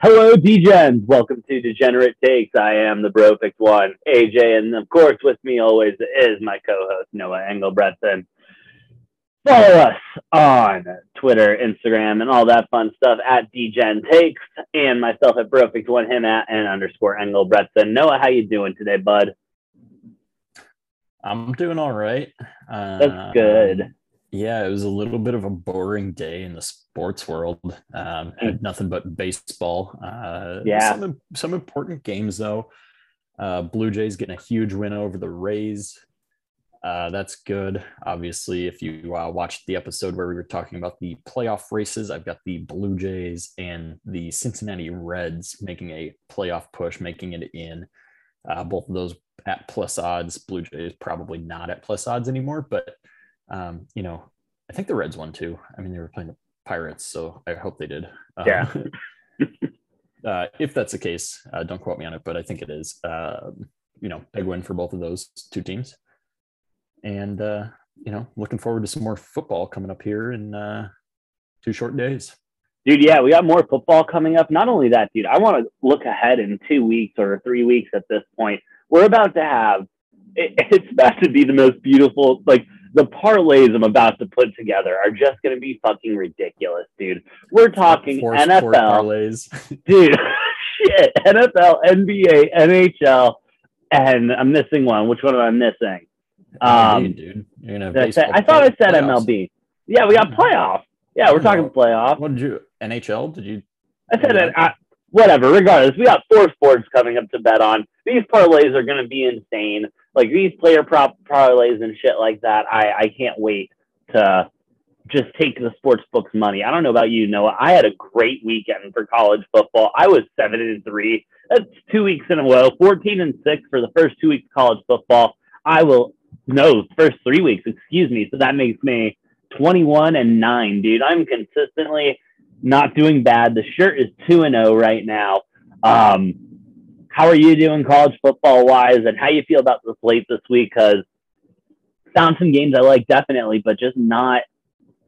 Hello, Degens. Welcome to Degenerate Takes. I am the bro picked one, AJ, and of course, with me always is my co-host Noah Engelbretson. Follow us on Twitter, Instagram, and all that fun stuff at Degen Takes, and myself at bro picked one, him at and underscore Engelbretson. Noah, how you doing today, bud? I'm doing all right. Uh, That's good. Yeah, it was a little bit of a boring day in the sports world. Um, had hmm. nothing but baseball. Uh, yeah, some, some important games though. Uh, Blue Jays getting a huge win over the Rays. Uh, that's good. Obviously, if you uh, watched the episode where we were talking about the playoff races, I've got the Blue Jays and the Cincinnati Reds making a playoff push, making it in. Uh, both of those at plus odds. Blue Jays probably not at plus odds anymore, but um, you know, I think the Reds won too. I mean, they were playing the Pirates, so I hope they did. Um, yeah. uh, if that's the case, uh, don't quote me on it, but I think it is. Uh, you know, big win for both of those two teams, and uh, you know, looking forward to some more football coming up here in uh, two short days. Dude, yeah, we got more football coming up. Not only that, dude, I want to look ahead in two weeks or three weeks at this point. We're about to have it, it's about to be the most beautiful like the parlays I'm about to put together are just going to be fucking ridiculous, dude. We're talking NFL parlays, dude. shit, NFL, NBA, NHL, and I'm missing one. Which one am I missing? Um, dude, you're gonna. I, I thought I said playoffs. MLB. Yeah, we got playoffs. Yeah, we're talking playoffs. What did you? NHL? Did you? I said it. I, whatever. Regardless, we got four sports coming up to bet on. These parlays are going to be insane like these player prop parlays and shit like that. I I can't wait to just take the sports books money. I don't know about you, Noah. I had a great weekend for college football. I was seven and three. That's two weeks in a row. Fourteen and six for the first two weeks of college football. I will no first three weeks. Excuse me. So that makes me twenty one and nine, dude. I'm consistently not doing bad. The shirt is two and zero oh right now. Um, how are you doing college football wise and how you feel about the slate this week? Because found some games I like definitely, but just not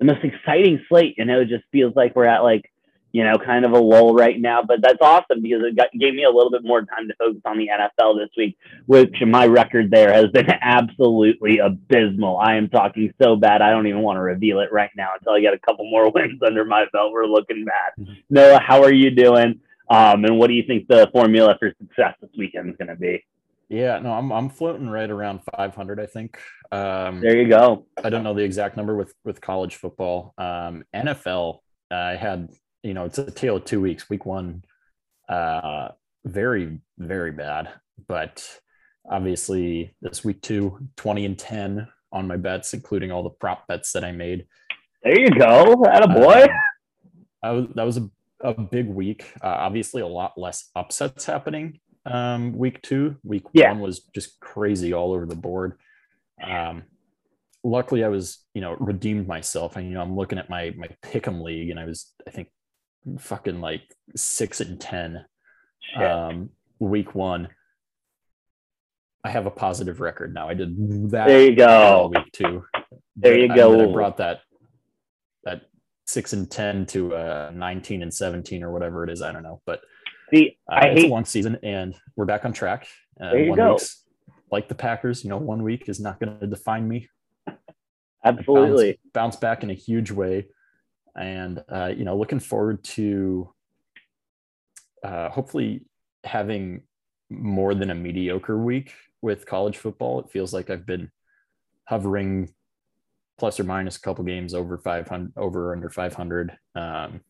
the most exciting slate. You know, it just feels like we're at like, you know, kind of a lull right now. But that's awesome because it got, gave me a little bit more time to focus on the NFL this week, which my record there has been absolutely abysmal. I am talking so bad, I don't even want to reveal it right now until I get a couple more wins under my belt. We're looking bad. Mm-hmm. Noah, how are you doing? Um, and what do you think the formula for success this weekend is going to be? Yeah, no, I'm I'm floating right around 500. I think. Um, there you go. I don't know the exact number with with college football. Um, NFL, I had you know it's a tale of two weeks. Week one, uh, very very bad, but obviously this week two, 20 and 10 on my bets, including all the prop bets that I made. There you go, a boy. Uh, I was that was a a big week. Uh, obviously, a lot less upsets happening um, week two. Week yeah. one was just crazy all over the board. Um, luckily, I was you know redeemed myself, and you know I'm looking at my my pick'em league, and I was I think fucking like six and ten um, week one. I have a positive record now. I did that. There you go. Week two. There you go. I brought that six and ten to uh, nineteen and seventeen or whatever it is. I don't know, but see, uh, I it's hate a long season, and we're back on track. Uh, there you go. Like the Packers, you know, one week is not going to define me. Absolutely, bounce, bounce, back in a huge way, and uh, you know, looking forward to uh, hopefully having more than a mediocre week with college football. It feels like I've been hovering plus or minus a couple games over 500 over under 500 um,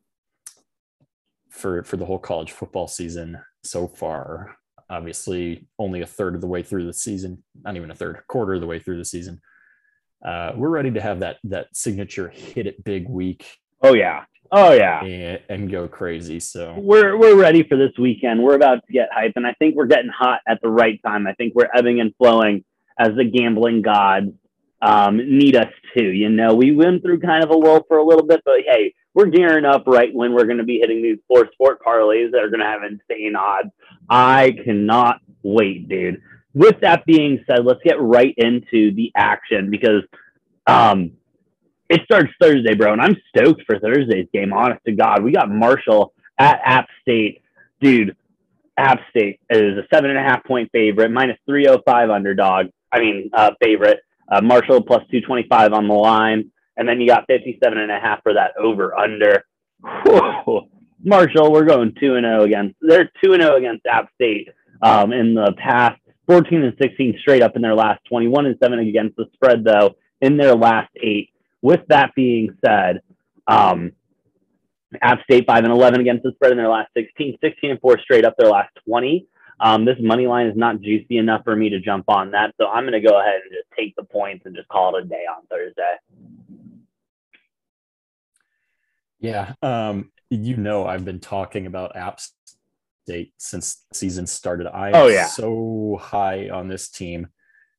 for for the whole college football season so far. Obviously only a third of the way through the season not even a third a quarter of the way through the season. Uh, we're ready to have that that signature hit it big week. Oh yeah. Oh yeah. And, and go crazy so. We're we're ready for this weekend. We're about to get hype and i think we're getting hot at the right time. I think we're ebbing and flowing as the gambling gods um, need us to. You know, we went through kind of a lull for a little bit, but hey, we're gearing up right when we're going to be hitting these four sport parlays that are going to have insane odds. I cannot wait, dude. With that being said, let's get right into the action because um, it starts Thursday, bro, and I'm stoked for Thursday's game. Honest to God, we got Marshall at App State. dude, App State is a seven and a half point favorite, minus 305 underdog. I mean, uh, favorite. Uh, Marshall plus 225 on the line. And then you got 57 and a half for that over under. Marshall, we're going 2 and 0 against, they're 2 and 0 against App State um, in the past 14 and 16 straight up in their last 21 and 7 against the spread, though, in their last eight. With that being said, um, App State 5 and 11 against the spread in their last 16, 16 and 4 straight up their last 20. Um, this money line is not juicy enough for me to jump on that. So I'm going to go ahead and just take the points and just call it a day on Thursday. Yeah. Um, you know, I've been talking about App State since season started. I oh, yeah. so high on this team.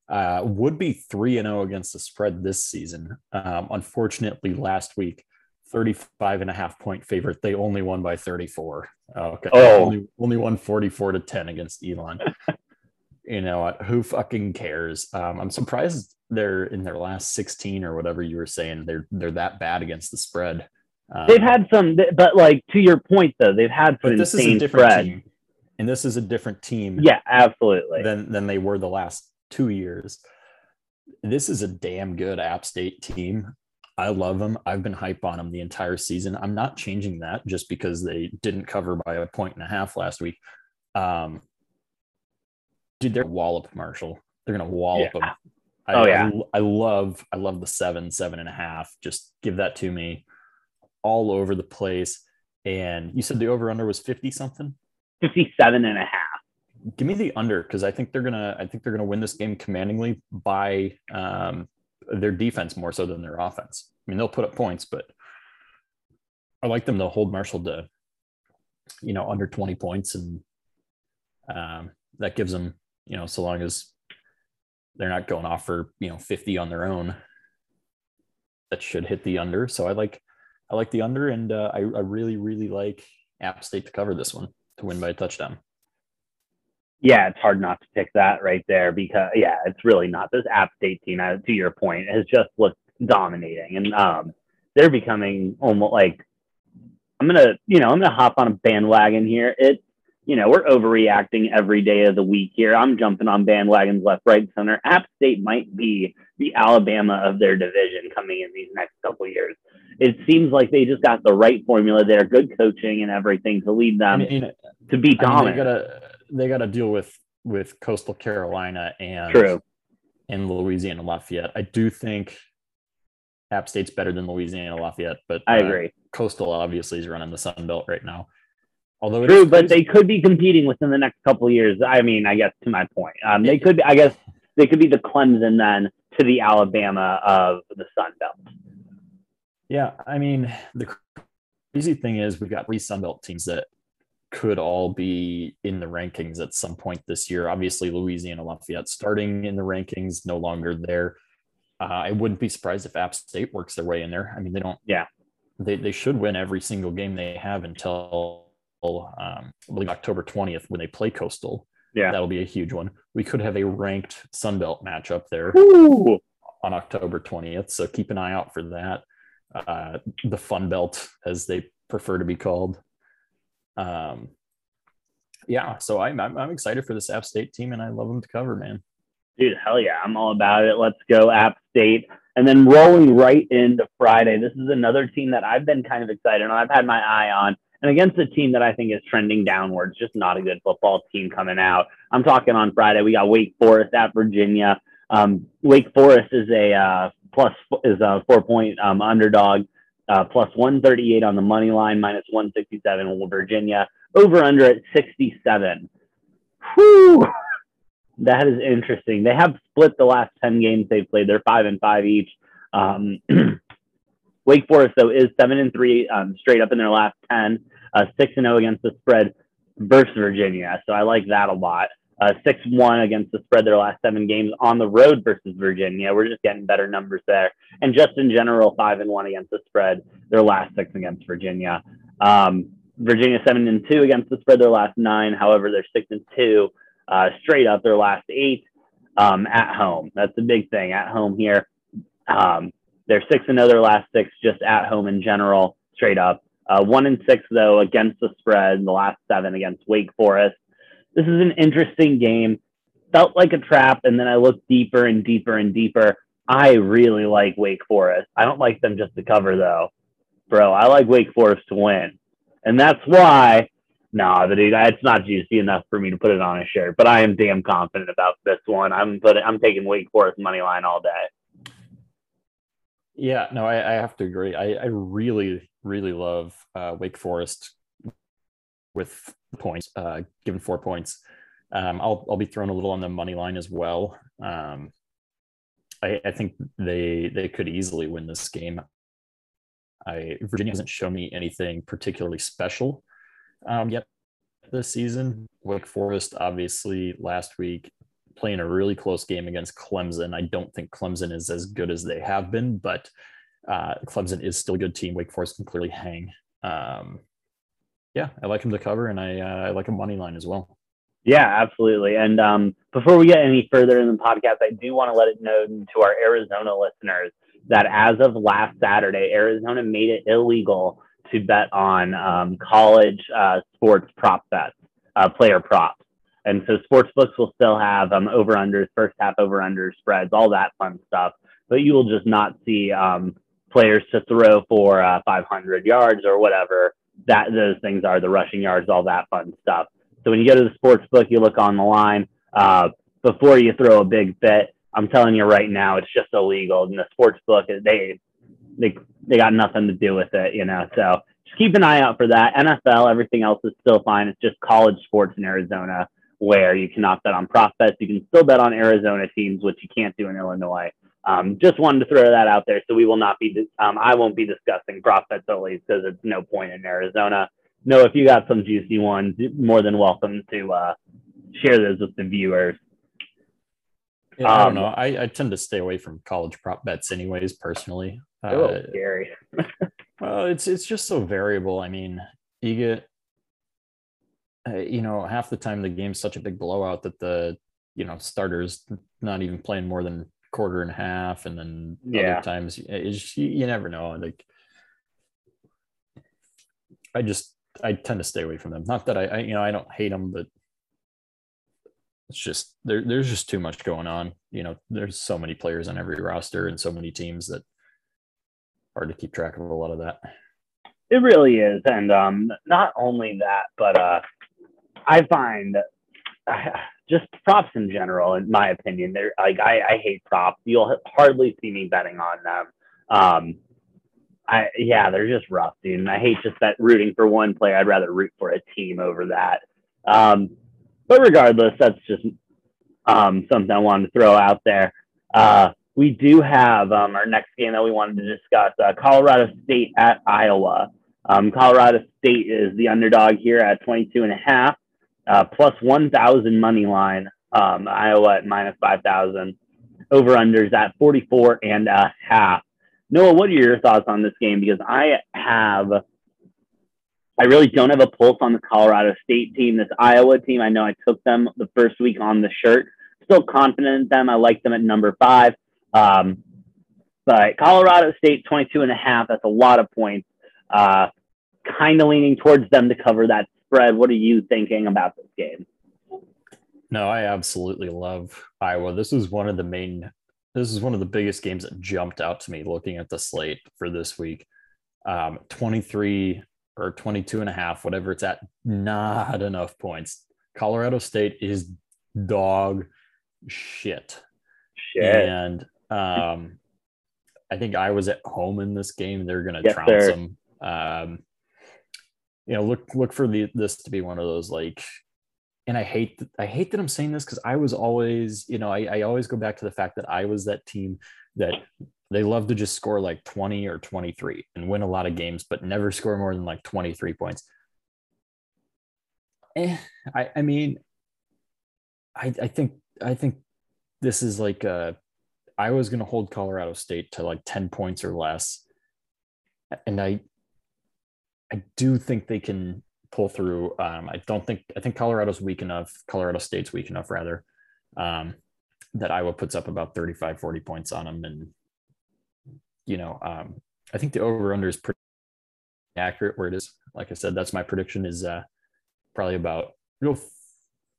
Uh, would be 3 and 0 against the spread this season. Um, unfortunately, last week 35 and a half point favorite. They only won by 34. Okay. Oh. Only, only won 44 to 10 against Elon. you know, who fucking cares? Um, I'm surprised they're in their last 16 or whatever you were saying. They're, they're that bad against the spread. Um, they've had some, but like to your point though, they've had some this insane is a different spread. Team. And this is a different team. Yeah, absolutely. Than, than they were the last two years. This is a damn good App State team. I love them. I've been hype on them the entire season. I'm not changing that just because they didn't cover by a point and a half last week. Um, dude, they're wallop Marshall. They're gonna wallop yeah. them. I, oh yeah. I, I, love I love the seven, seven and a half. Just give that to me all over the place. And you said the over under was 50 something? 57 and a half. Give me the under because I think they're gonna I think they're gonna win this game commandingly by um, their defense more so than their offense. I mean, they'll put up points, but I like them to hold Marshall to, you know, under 20 points. And um, that gives them, you know, so long as they're not going off for, you know, 50 on their own, that should hit the under. So I like, I like the under and uh, I, I really, really like App State to cover this one to win by a touchdown yeah, it's hard not to pick that right there because yeah, it's really not this App State team. Uh, to your point, has just looked dominating, and um, they're becoming almost like I'm gonna, you know, I'm gonna hop on a bandwagon here. It, you know, we're overreacting every day of the week here. I'm jumping on bandwagons left, right, center. App State might be the Alabama of their division coming in these next couple years. It seems like they just got the right formula there, good coaching and everything to lead them I mean, to be dominant. I mean, they got to deal with with coastal Carolina and True. and Louisiana Lafayette. I do think App State's better than Louisiana Lafayette, but I uh, agree. Coastal obviously is running the Sun Belt right now. Although true, but they could be competing within the next couple years. I mean, I guess to my point, um, they could. Be, I guess they could be the Clemson then to the Alabama of the Sun Belt. Yeah, I mean, the crazy thing is we've got three Sun Belt teams that could all be in the rankings at some point this year. Obviously, Louisiana Lafayette starting in the rankings, no longer there. Uh, I wouldn't be surprised if App State works their way in there. I mean, they don't. Yeah, they they should win every single game they have until um, I believe October twentieth when they play Coastal. Yeah, that'll be a huge one. We could have a ranked Sun Belt matchup there Ooh. on October twentieth. So keep an eye out for that. Uh, the Fun Belt, as they prefer to be called um, yeah, so I'm, I'm, I'm excited for this App State team, and I love them to cover, man. Dude, hell yeah, I'm all about it. Let's go App State, and then rolling right into Friday. This is another team that I've been kind of excited on. I've had my eye on, and against a team that I think is trending downwards. Just not a good football team coming out. I'm talking on Friday. We got Wake Forest at Virginia. Um, Wake Forest is a uh, plus is a four point um, underdog uh, plus 138 on the money line, minus 167 Virginia, over under at 67. Whew. That is interesting. They have split the last 10 games they've played. They're five and five each. Um, Wake Forest, though, is seven and three um, straight up in their last 10, uh, six and zero oh against the spread versus Virginia. So I like that a lot uh, 6-1 against the spread their last seven games on the road versus Virginia. We're just getting better numbers there. And just in general, 5 and 1 against the spread their last six against Virginia. Um, Virginia 7 and 2 against the spread their last nine. However, they're 6 and 2 uh, straight up their last eight um, at home. That's the big thing at home here. Um, they're 6 and 0 their last six just at home in general, straight up. Uh, one and six though against the spread. The last seven against Wake Forest. This is an interesting game. Felt like a trap, and then I looked deeper and deeper and deeper. I really like Wake Forest. I don't like them just to cover though, bro. I like Wake Forest to win, and that's why. Nah, dude, it's not juicy enough for me to put it on a shirt. But I am damn confident about this one. I'm putting, I'm taking Wake Forest money line all day. Yeah, no, I, I have to agree. I, I really, really love uh, Wake Forest with points, uh, given four points. Um, I'll I'll be throwing a little on the money line as well. Um, I, I think they they could easily win this game. I Virginia hasn't shown me anything particularly special um, yet this season. Wake Forest, obviously, last week playing a really close game against Clemson. I don't think Clemson is as good as they have been, but uh, Clemson is still a good team. Wake Forest can clearly hang. Um, yeah, I like him to cover, and I uh, I like a money line as well. Yeah, absolutely. And um, before we get any further in the podcast, I do want to let it known to our Arizona listeners that as of last Saturday, Arizona made it illegal to bet on um, college uh, sports prop bets, uh, player props. And so sports books will still have um, over unders, first half over unders, spreads, all that fun stuff. But you will just not see um, players to throw for uh, 500 yards or whatever that those things are, the rushing yards, all that fun stuff. So when you go to the sports book, you look on the line uh, before you throw a big bet. I'm telling you right now, it's just illegal. In the sports book, they they they got nothing to do with it, you know. So just keep an eye out for that. NFL, everything else is still fine. It's just college sports in Arizona where you cannot bet on prop. You can still bet on Arizona teams, which you can't do in Illinois. Um, just wanted to throw that out there. So we will not be, um, I won't be discussing prop bets at least because it's no point in Arizona. No, if you got some juicy ones, more than welcome to uh, share those with the viewers. Yeah, I don't um, know. I, I, tend to stay away from college prop bets, anyways. Personally, oh, uh, scary. well, it's it's just so variable. I mean, you get, uh, you know, half the time the game's such a big blowout that the you know starters not even playing more than quarter and a half, and then yeah. other times you, you never know. Like, I just I tend to stay away from them. Not that I, I you know I don't hate them, but it's just there, there's just too much going on. You know, there's so many players on every roster and so many teams that hard to keep track of a lot of that. It really is, and um, not only that, but uh, I find just props in general, in my opinion, they're like I, I hate props. You'll hardly see me betting on them. Um, I yeah, they're just rough, dude. And I hate just that rooting for one player. I'd rather root for a team over that. Um, but regardless, that's just um, something I wanted to throw out there. Uh, we do have um, our next game that we wanted to discuss uh, Colorado State at Iowa. Um, Colorado State is the underdog here at 22 and a half, uh, plus 1,000 money line. Um, Iowa at minus 5,000. Over unders at 44 and a half. Noah, what are your thoughts on this game? Because I have, I really don't have a pulse on the Colorado State team. This Iowa team, I know I took them the first week on the shirt. Still confident in them. I like them at number five. Um, but Colorado State 22 and a half, that's a lot of points. Uh, kind of leaning towards them to cover that spread. What are you thinking about this game? No, I absolutely love Iowa. This is one of the main, this is one of the biggest games that jumped out to me looking at the slate for this week. Um, 23 or 22 and a half, whatever it's at, not enough points. Colorado State is dog shit. Shit. And um, I think Iowa's at home in this game. They're going to yes, trounce sir. them. Um, you know, look look for the, this to be one of those like, and I hate I hate that I'm saying this because I was always, you know, I, I always go back to the fact that Iowa's that team that they love to just score like 20 or 23 and win a lot of games, but never score more than like 23 points. Eh, I, I mean, I, I think I think this is like uh Iowa's going to hold Colorado State to like 10 points or less. And I I do think they can pull through. Um, I don't think I think Colorado's weak enough, Colorado State's weak enough rather. Um, that Iowa puts up about 35 40 points on them and you know, um, I think the over under is pretty accurate where it is. Like I said, that's my prediction is uh, probably about you know,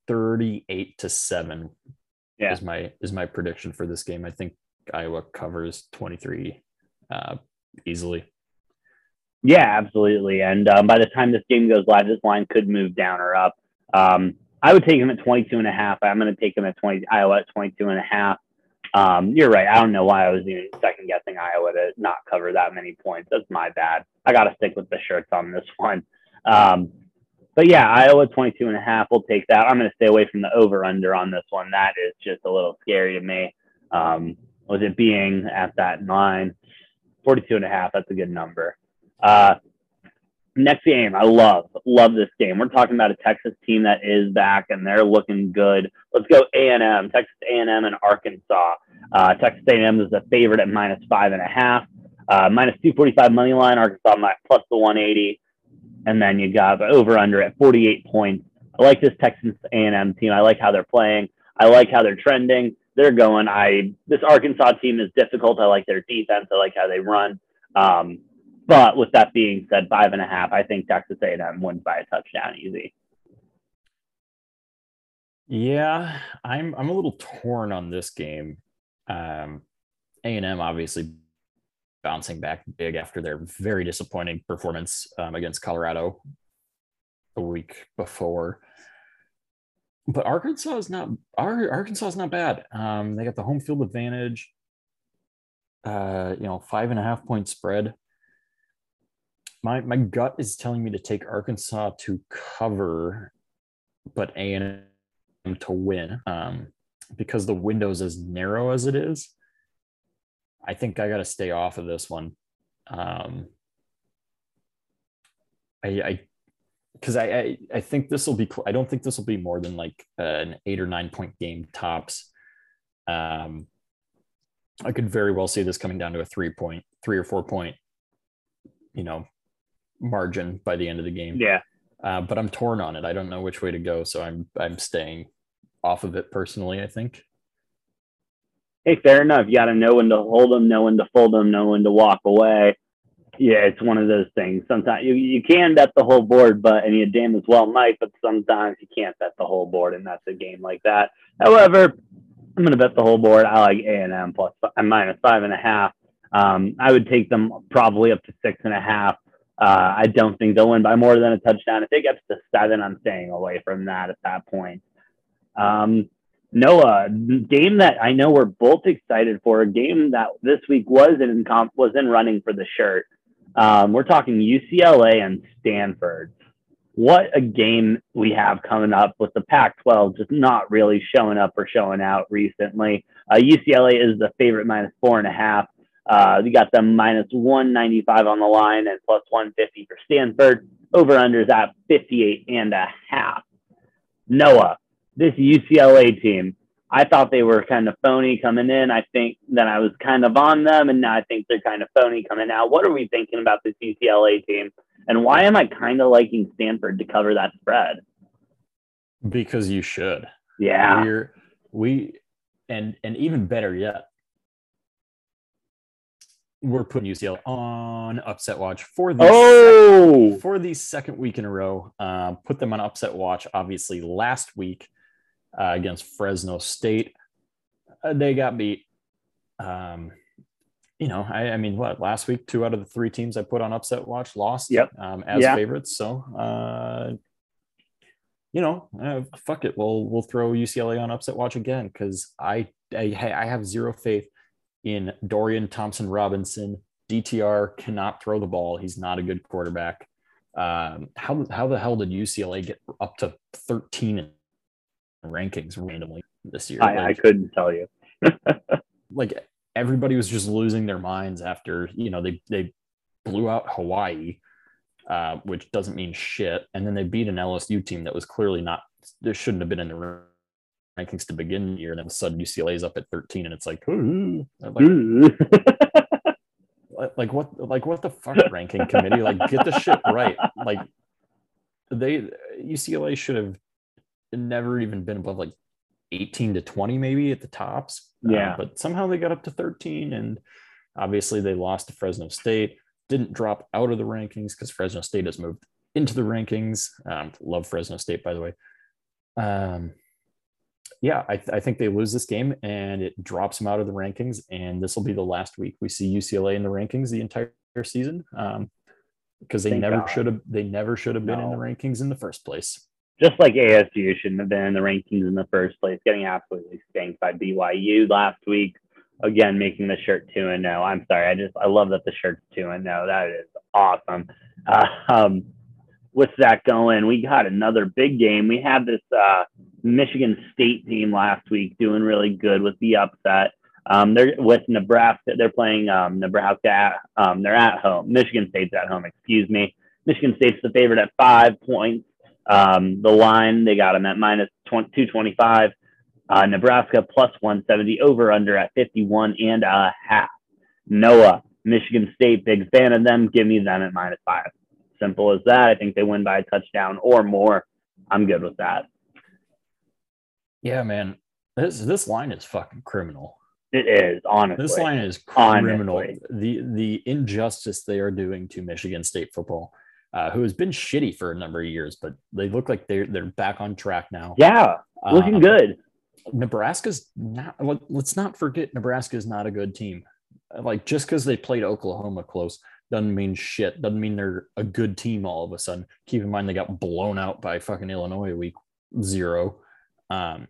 38 to 7 Yeah. is my is my prediction for this game. I think Iowa covers 23 uh, easily. Yeah, absolutely. And um, by the time this game goes live, this line could move down or up. Um, I would take him at 22 and a half. I'm going to take him at 20, Iowa at 22 and a half. Um, you're right. I don't know why I was even second guessing Iowa to not cover that many points. That's my bad. I got to stick with the shirts on this one. Um, but yeah, Iowa 22 and a half. We'll take that. I'm going to stay away from the over under on this one. That is just a little scary to me. Um, with it being at that line, 42 and a half, that's a good number. Uh, next game, I love, love this game. We're talking about a Texas team that is back and they're looking good. Let's go A&M, Texas A&M and Arkansas. Uh, Texas A&M is a favorite at minus five and a half, uh, minus 245 money line, Arkansas plus the 180. And then you got the over under at 48 points. I like this Texas A&M team. I like how they're playing. I like how they're trending. They're going. I this Arkansas team is difficult. I like their defense. I like how they run. Um, but with that being said, five and a half, I think Texas A&M wins by a touchdown easy. Yeah, I'm I'm a little torn on this game. Um, A&M obviously bouncing back big after their very disappointing performance um, against Colorado a week before. But Arkansas is not Arkansas is not bad. Um, they got the home field advantage. Uh, you know, five and a half point spread. My my gut is telling me to take Arkansas to cover, but A and M to win. Um, because the window's as narrow as it is. I think I got to stay off of this one. Um, I, I because I, I, I think this will be I don't think this will be more than like an eight or nine point game tops. Um, I could very well see this coming down to a three point, three or four point, you know, margin by the end of the game. Yeah. Uh, but I'm torn on it. I don't know which way to go, so I'm I'm staying off of it personally. I think. Hey, fair enough. You got to know when to hold them, know when to fold them, know when to walk away yeah, it's one of those things. Sometimes you, you can bet the whole board, but and you damn as well might, but sometimes you can't bet the whole board, and that's a game like that. However, I'm going to bet the whole board. I like A and M plus minus five and a half. Um, I would take them probably up to six and a half. Uh, I don't think they'll win by more than a touchdown. If it gets to seven, I'm staying away from that at that point. Um, Noah, game that I know we're both excited for, a game that this week was in comp was in running for the shirt. Um, we're talking UCLA and Stanford. What a game we have coming up with the Pac 12 just not really showing up or showing out recently. Uh, UCLA is the favorite minus four and a half. Uh, we got them minus 195 on the line and plus 150 for Stanford. Over unders at 58 and a half. Noah, this UCLA team, I thought they were kind of phony coming in. I think that I was kind of on them, and now I think they're kind of phony coming out. What are we thinking about this UCLA team, and why am I kind of liking Stanford to cover that spread? Because you should. Yeah. We're, we and and even better yet, we're putting UCLA on upset watch for the oh second, for the second week in a row. Uh, put them on upset watch. Obviously, last week uh, against Fresno State, uh, they got beat. Um, you know, I, I, mean, what last week, two out of the three teams I put on upset watch lost yep. um, as yeah. favorites. So, uh, you know, uh, fuck it. We'll we'll throw UCLA on upset watch again because I, I I have zero faith in Dorian Thompson Robinson. DTR cannot throw the ball. He's not a good quarterback. Um, how how the hell did UCLA get up to 13 in rankings randomly this year? I, like, I couldn't tell you. like everybody was just losing their minds after you know they they blew out Hawaii, uh, which doesn't mean shit, and then they beat an LSU team that was clearly not. There shouldn't have been in the rankings to begin the year, and then a sudden UCLA is up at 13, and it's like, like, like what, like what the fuck, ranking committee? Like, get the shit right. Like, they UCLA should have never even been above like 18 to 20, maybe at the tops. Yeah, uh, but somehow they got up to 13, and obviously they lost to Fresno State. didn't drop out of the rankings because Fresno State has moved into the rankings. Um, love Fresno State, by the way. Um, yeah, I, th- I, think they lose this game and it drops them out of the rankings. And this will be the last week we see UCLA in the rankings the entire season um, because they Thank never should have they never should have been no. in the rankings in the first place. Just like ASU shouldn't have been in the rankings in the first place, getting absolutely spanked by BYU last week. Again, making the shirt two and no. I'm sorry, I just I love that the shirt's two and no. That is awesome. Uh, um, with that going, we got another big game. We had this uh, Michigan State team last week doing really good with the upset. Um, they're with Nebraska. They're playing um, Nebraska. At, um, they're at home. Michigan State's at home. Excuse me. Michigan State's the favorite at five points. Um, the line they got them at minus two twenty five. Uh, Nebraska plus one seventy. Over under at fifty one and a half. Noah, Michigan State, big fan of them. Give me them at minus five. Simple as that. I think they win by a touchdown or more. I'm good with that. Yeah, man. This this line is fucking criminal. It is honestly. This line is criminal. Honestly. The the injustice they are doing to Michigan State football, uh, who has been shitty for a number of years, but they look like they're they're back on track now. Yeah, looking um, good. Nebraska's not. Let's not forget Nebraska is not a good team. Like just because they played Oklahoma close doesn't mean shit. Doesn't mean they're a good team all of a sudden. Keep in mind they got blown out by fucking Illinois week zero. Um,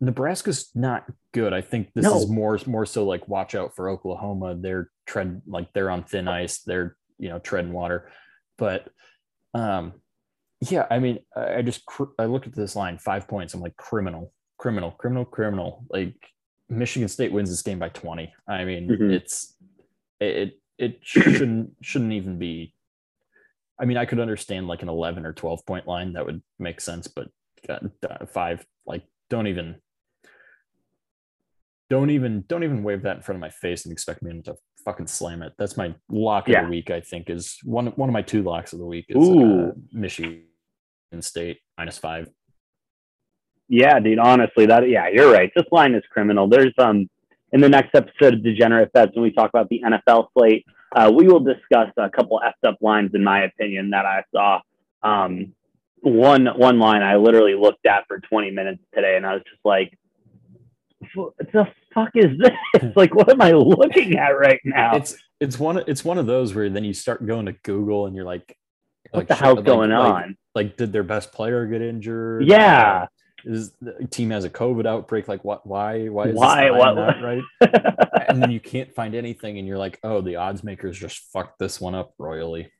Nebraska's not good. I think this no. is more more so like watch out for Oklahoma. They're tread like they're on thin ice. They're you know treading water, but um, yeah. I mean, I just I look at this line five points. I'm like criminal, criminal, criminal, criminal. Like Michigan State wins this game by 20. I mean, mm-hmm. it's it it shouldn't shouldn't even be. I mean, I could understand like an 11 or 12 point line that would make sense, but uh, five like don't even don't even don't even wave that in front of my face and expect me to fucking slam it. That's my lock yeah. of the week. I think is one one of my two locks of the week is uh, Michigan State minus five. Yeah, dude. Honestly, that yeah, you're right. This line is criminal. There's um in the next episode of Degenerate Bets when we talk about the NFL slate, uh, we will discuss a couple effed up lines in my opinion that I saw. Um, one one line I literally looked at for 20 minutes today, and I was just like what the fuck is this? like, what am I looking at right now? It's it's one it's one of those where then you start going to Google and you're like, what like, the hell's going like, on? Like, like, did their best player get injured? Yeah. Uh, is the team has a COVID outbreak? Like, what? Why? Why is why? What? Right? and then you can't find anything, and you're like, oh, the odds makers just fucked this one up royally.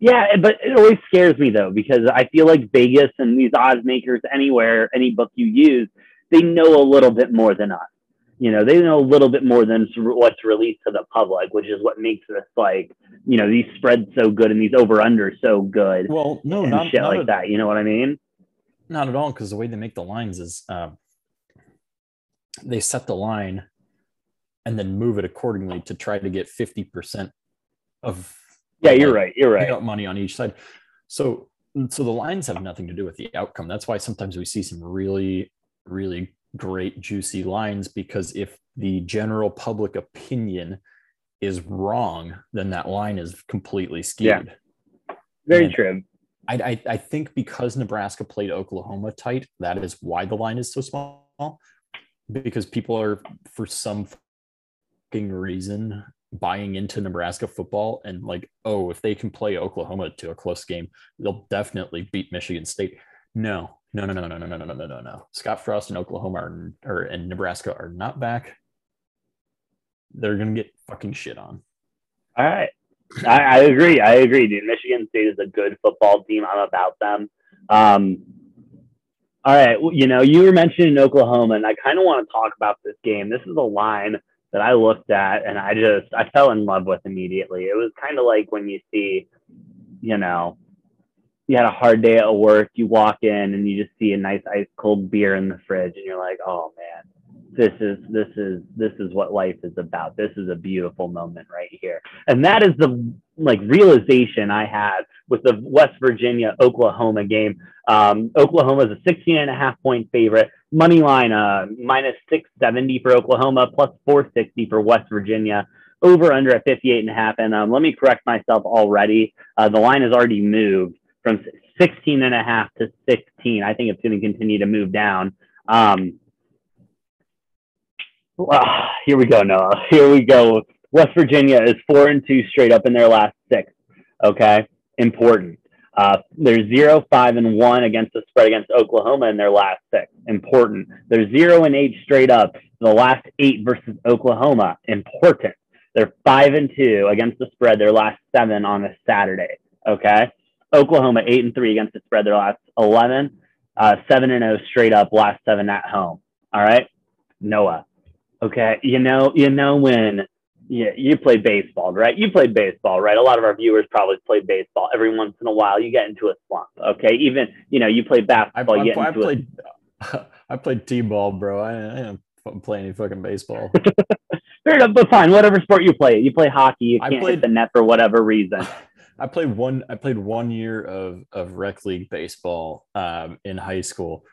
Yeah, but it always scares me though because I feel like Vegas and these odds makers anywhere, any book you use, they know a little bit more than us. You know, they know a little bit more than what's released to the public, which is what makes this like, you know, these spreads so good and these over unders so good. Well, no, and not shit not like that. You know what I mean? Not at all, because the way they make the lines is uh, they set the line and then move it accordingly to try to get fifty percent of. Yeah, you're right. You're right. Money on each side, so so the lines have nothing to do with the outcome. That's why sometimes we see some really really great juicy lines because if the general public opinion is wrong, then that line is completely skewed. Yeah. Very and true. I, I, I think because Nebraska played Oklahoma tight, that is why the line is so small. Because people are, for some fucking reason, buying into Nebraska football and like, oh, if they can play Oklahoma to a close game, they'll definitely beat Michigan State. No, no, no, no, no, no, no, no, no, no, no. Scott Frost and Oklahoma are, or and Nebraska are not back. They're gonna get fucking shit on. All right, I, I agree. I agree, dude. Michigan State is a good football team. I'm about them. Um, all right, you know, you were mentioning Oklahoma, and I kind of want to talk about this game. This is a line that I looked at, and I just I fell in love with immediately. It was kind of like when you see, you know, you had a hard day at work, you walk in and you just see a nice ice cold beer in the fridge and you're like, "Oh man, this is this is this is what life is about. This is a beautiful moment right here." And that is the like realization I had with the West Virginia Oklahoma game. Um, Oklahoma is a 16 and a half point favorite. Money line uh, minus 670 for Oklahoma, plus 460 for West Virginia. over under at 58 and a half. And um, let me correct myself already. Uh, the line has already moved from 16 and a half to 16. I think it's going to continue to move down. Um, well, here we go, Noah. Here we go. West Virginia is four and two straight up in their last six. Okay, important. Uh, they're zero, five, and one against the spread against Oklahoma in their last six. Important. They're zero and eight straight up the last eight versus Oklahoma. Important. They're five and two against the spread their last seven on a Saturday. Okay. Oklahoma eight and three against the spread their last eleven. Uh, seven and zero oh straight up last seven at home. All right. Noah. Okay. You know. You know when yeah, you play baseball, right? You played baseball, right? A lot of our viewers probably play baseball. Every once in a while, you get into a slump. Okay, even you know you play basketball. I, you get I, into played, a... I played t-ball, bro. I, I didn't play any fucking baseball. Fair enough, but fine. Whatever sport you play, you play hockey. You can't played, hit the net for whatever reason. I played one. I played one year of of rec league baseball um, in high school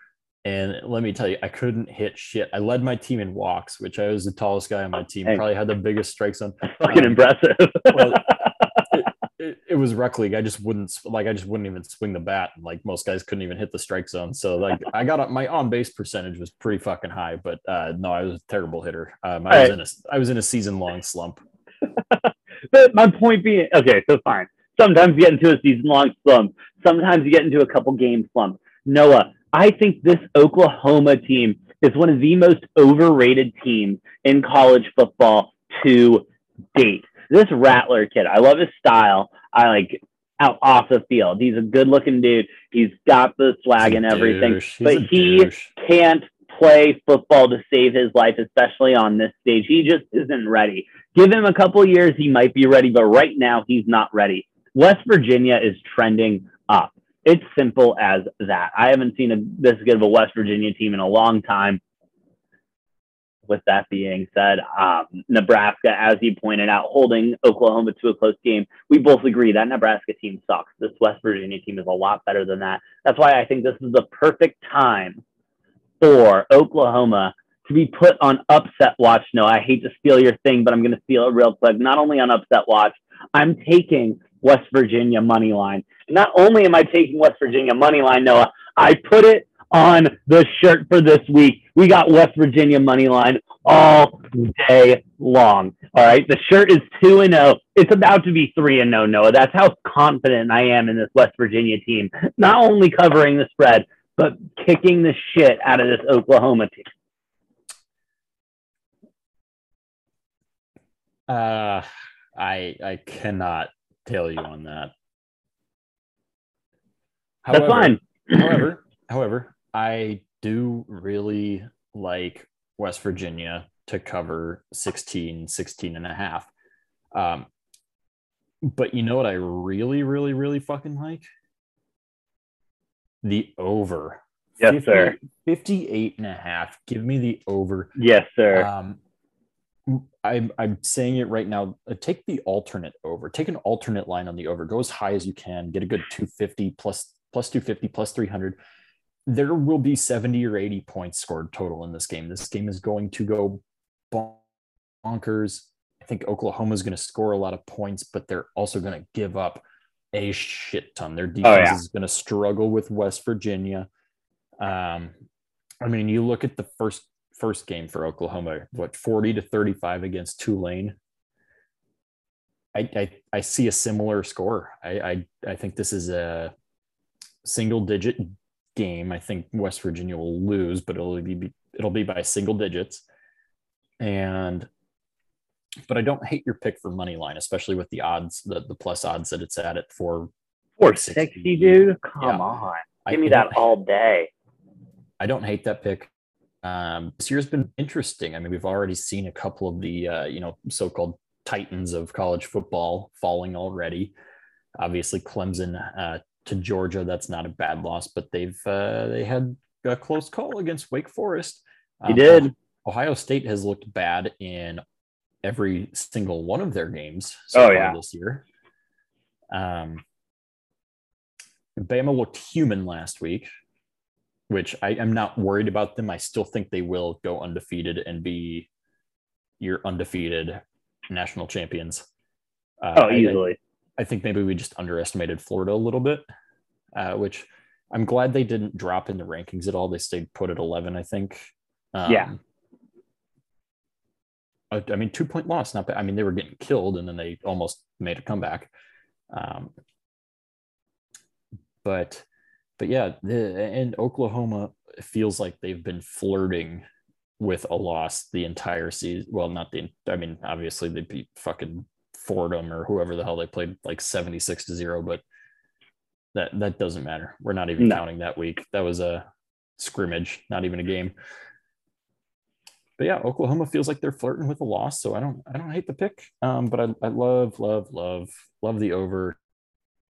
and let me tell you, I couldn't hit shit. I led my team in walks, which I was the tallest guy on my team. Probably had the biggest strike zone. Fucking um, impressive. well, it, it, it, was rec league. I just wouldn't like. I just wouldn't even swing the bat. Like most guys couldn't even hit the strike zone. So like, I got my on base percentage was pretty fucking high. But uh, no, I was a terrible hitter. Um, I was right. in a I was in a season long slump. but my point being, okay, so fine. Sometimes you get into a season long slump. Sometimes you get into a couple game slump. Noah, I think this Oklahoma team is one of the most overrated teams in college football to date. This Rattler kid, I love his style. I like out off the field. He's a good looking dude. He's got the swag and everything, but he douche. can't play football to save his life, especially on this stage. He just isn't ready. Give him a couple years, he might be ready, but right now he's not ready. West Virginia is trending up. It's simple as that. I haven't seen a, this good of a West Virginia team in a long time. With that being said, um, Nebraska, as you pointed out, holding Oklahoma to a close game. We both agree that Nebraska team sucks. This West Virginia team is a lot better than that. That's why I think this is the perfect time for Oklahoma to be put on upset watch. No, I hate to steal your thing, but I'm going to steal it real quick. Not only on upset watch, I'm taking West Virginia money line. Not only am I taking West Virginia money line, Noah, I put it on the shirt for this week. We got West Virginia money line all day long. All right. The shirt is 2 and 0. It's about to be 3 and 0, Noah. That's how confident I am in this West Virginia team. Not only covering the spread, but kicking the shit out of this Oklahoma team. Uh I I cannot tail you on that. However, That's fine. however, however, I do really like West Virginia to cover 16, 16 and a half. Um, but you know what I really, really, really fucking like? The over. Yes, 50, sir. 58 and a half. Give me the over. Yes, sir. Um, I'm I'm saying it right now. Uh, take the alternate over. Take an alternate line on the over. Go as high as you can. Get a good 250 plus plus 250 plus 300. There will be 70 or 80 points scored total in this game. This game is going to go bonkers. I think Oklahoma is going to score a lot of points, but they're also going to give up a shit ton. Their defense oh, yeah. is going to struggle with West Virginia. Um, I mean, you look at the first first game for Oklahoma, what 40 to 35 against Tulane. I, I, I see a similar score. I, I, I think this is a single digit game. I think West Virginia will lose, but it'll be it'll be by single digits. And but I don't hate your pick for money line, especially with the odds, the, the plus odds that it's at at four four sixty, dude. Come yeah. on. Give I, me that all day. I don't hate that pick. Um, this year's been interesting. I mean, we've already seen a couple of the uh, you know so-called titans of college football falling already. Obviously, Clemson uh, to Georgia, that's not a bad loss, but they've uh, they had a close call against Wake Forest. He um, did. Ohio State has looked bad in every single one of their games so oh, yeah. this year. Um, Bama looked human last week which I am not worried about them. I still think they will go undefeated and be your undefeated national champions. Uh, Oh, I- easily. I, I think maybe we just underestimated Florida a little bit, uh, which I'm glad they didn't drop in the rankings at all. They stayed put at 11, I think. Um, Yeah. I, I mean, two point loss, not bad. I mean, they were getting killed and then they almost made a comeback. Um, but, but yeah, the, and Oklahoma feels like they've been flirting with a loss the entire season. Well, not the, I mean, obviously they beat fucking Fordham or whoever the hell they played like 76 to zero, but that, that doesn't matter. We're not even No. counting that week. That was a scrimmage, not even a game. But yeah, Oklahoma feels like they're flirting with a loss, so I don't I don't hate the pick. Um, but I, I love love love love the over.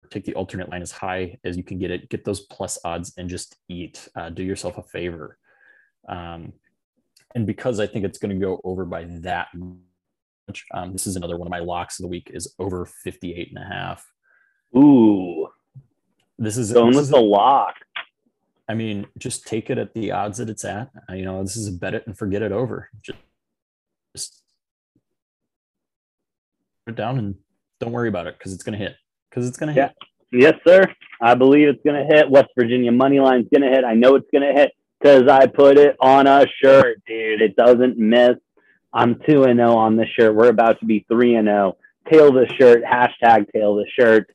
Take the alternate line as high as you can get it. Get those plus odds and just eat. Uh, do yourself a favor. Um, and because I think it's going to go over by that much, um, this is another one of my locks of the week is over 58 and a half. Ooh, This is going this with is the lock. I mean, just take it at the odds that it's at. Uh, You know, this is a bet it and forget it over. Just, just put it down and don't worry about it because it's going to hit. Because it's going to hit. Yes, sir. I believe it's going to hit. West Virginia money line's going to hit. I know it's going to hit because I put it on a shirt, dude. It doesn't miss. I'm 2 and 0 on this shirt. We're about to be 3 and 0. Tail the shirt, hashtag tail the shirt.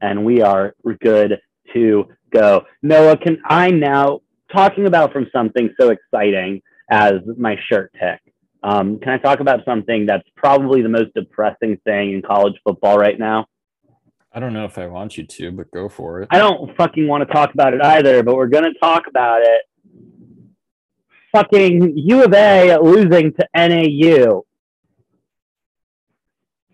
And we are good to go. Noah, can I now, talking about from something so exciting as my shirt pick, um, can I talk about something that's probably the most depressing thing in college football right now? I don't know if I want you to, but go for it. I don't fucking want to talk about it either, but we're going to talk about it. Fucking U of A losing to NAU.